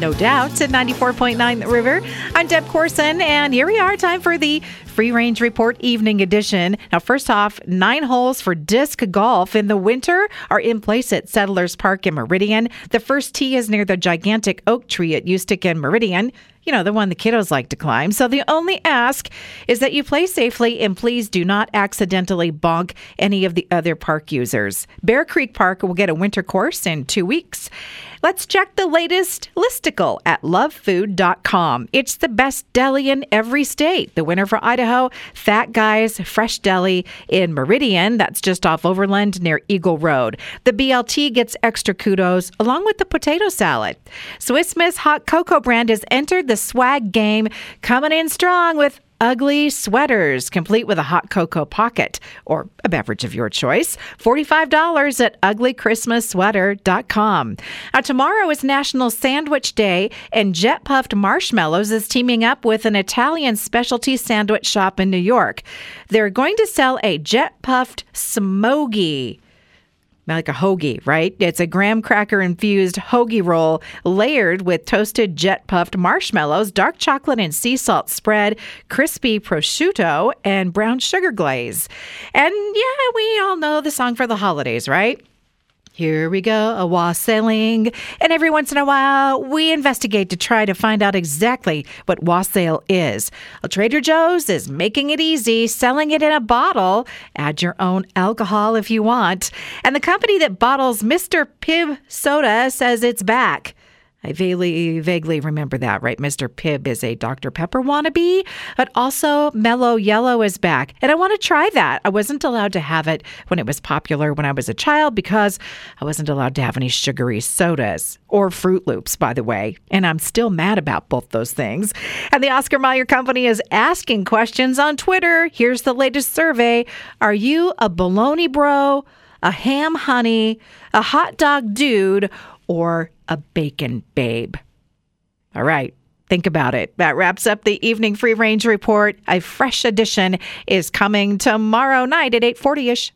No Doubt at 94.9 The River. I'm Deb Corson, and here we are. Time for the Free Range Report Evening Edition. Now, first off, nine holes for disc golf in the winter are in place at Settlers Park in Meridian. The first tee is near the gigantic oak tree at Ustick and Meridian you know, the one the kiddos like to climb. So the only ask is that you play safely and please do not accidentally bonk any of the other park users. Bear Creek Park will get a winter course in two weeks. Let's check the latest listicle at lovefood.com. It's the best deli in every state. The winner for Idaho, Fat Guys Fresh Deli in Meridian. That's just off Overland near Eagle Road. The BLT gets extra kudos along with the potato salad. Swiss Miss Hot Cocoa brand has entered the swag game, coming in strong with ugly sweaters, complete with a hot cocoa pocket or a beverage of your choice. $45 at uglychristmassweater.com. Now, tomorrow is National Sandwich Day, and Jet Puffed Marshmallows is teaming up with an Italian specialty sandwich shop in New York. They're going to sell a Jet Puffed S'moagie like a hoagie, right? It's a graham cracker infused hoagie roll layered with toasted jet puffed marshmallows, dark chocolate and sea salt spread, crispy prosciutto, and brown sugar glaze. And yeah, we all know the song for the holidays, right? Here we go, a wassailing. And every once in a while, we investigate to try to find out exactly what wassail is. Trader Joe's is making it easy, selling it in a bottle. Add your own alcohol if you want. And the company that bottles Mr. Pibb soda says it's back. I vaguely, vaguely remember that, right? Mr. Pibb is a Dr. Pepper wannabe, but also Mellow Yellow is back. And I want to try that. I wasn't allowed to have it when it was popular when I was a child because I wasn't allowed to have any sugary sodas or Froot Loops, by the way. And I'm still mad about both those things. And the Oscar Mayer Company is asking questions on Twitter. Here's the latest survey Are you a baloney bro, a ham honey, a hot dog dude, or a bacon babe. All right. Think about it. That wraps up the evening free range report. A fresh edition is coming tomorrow night at 8:40ish.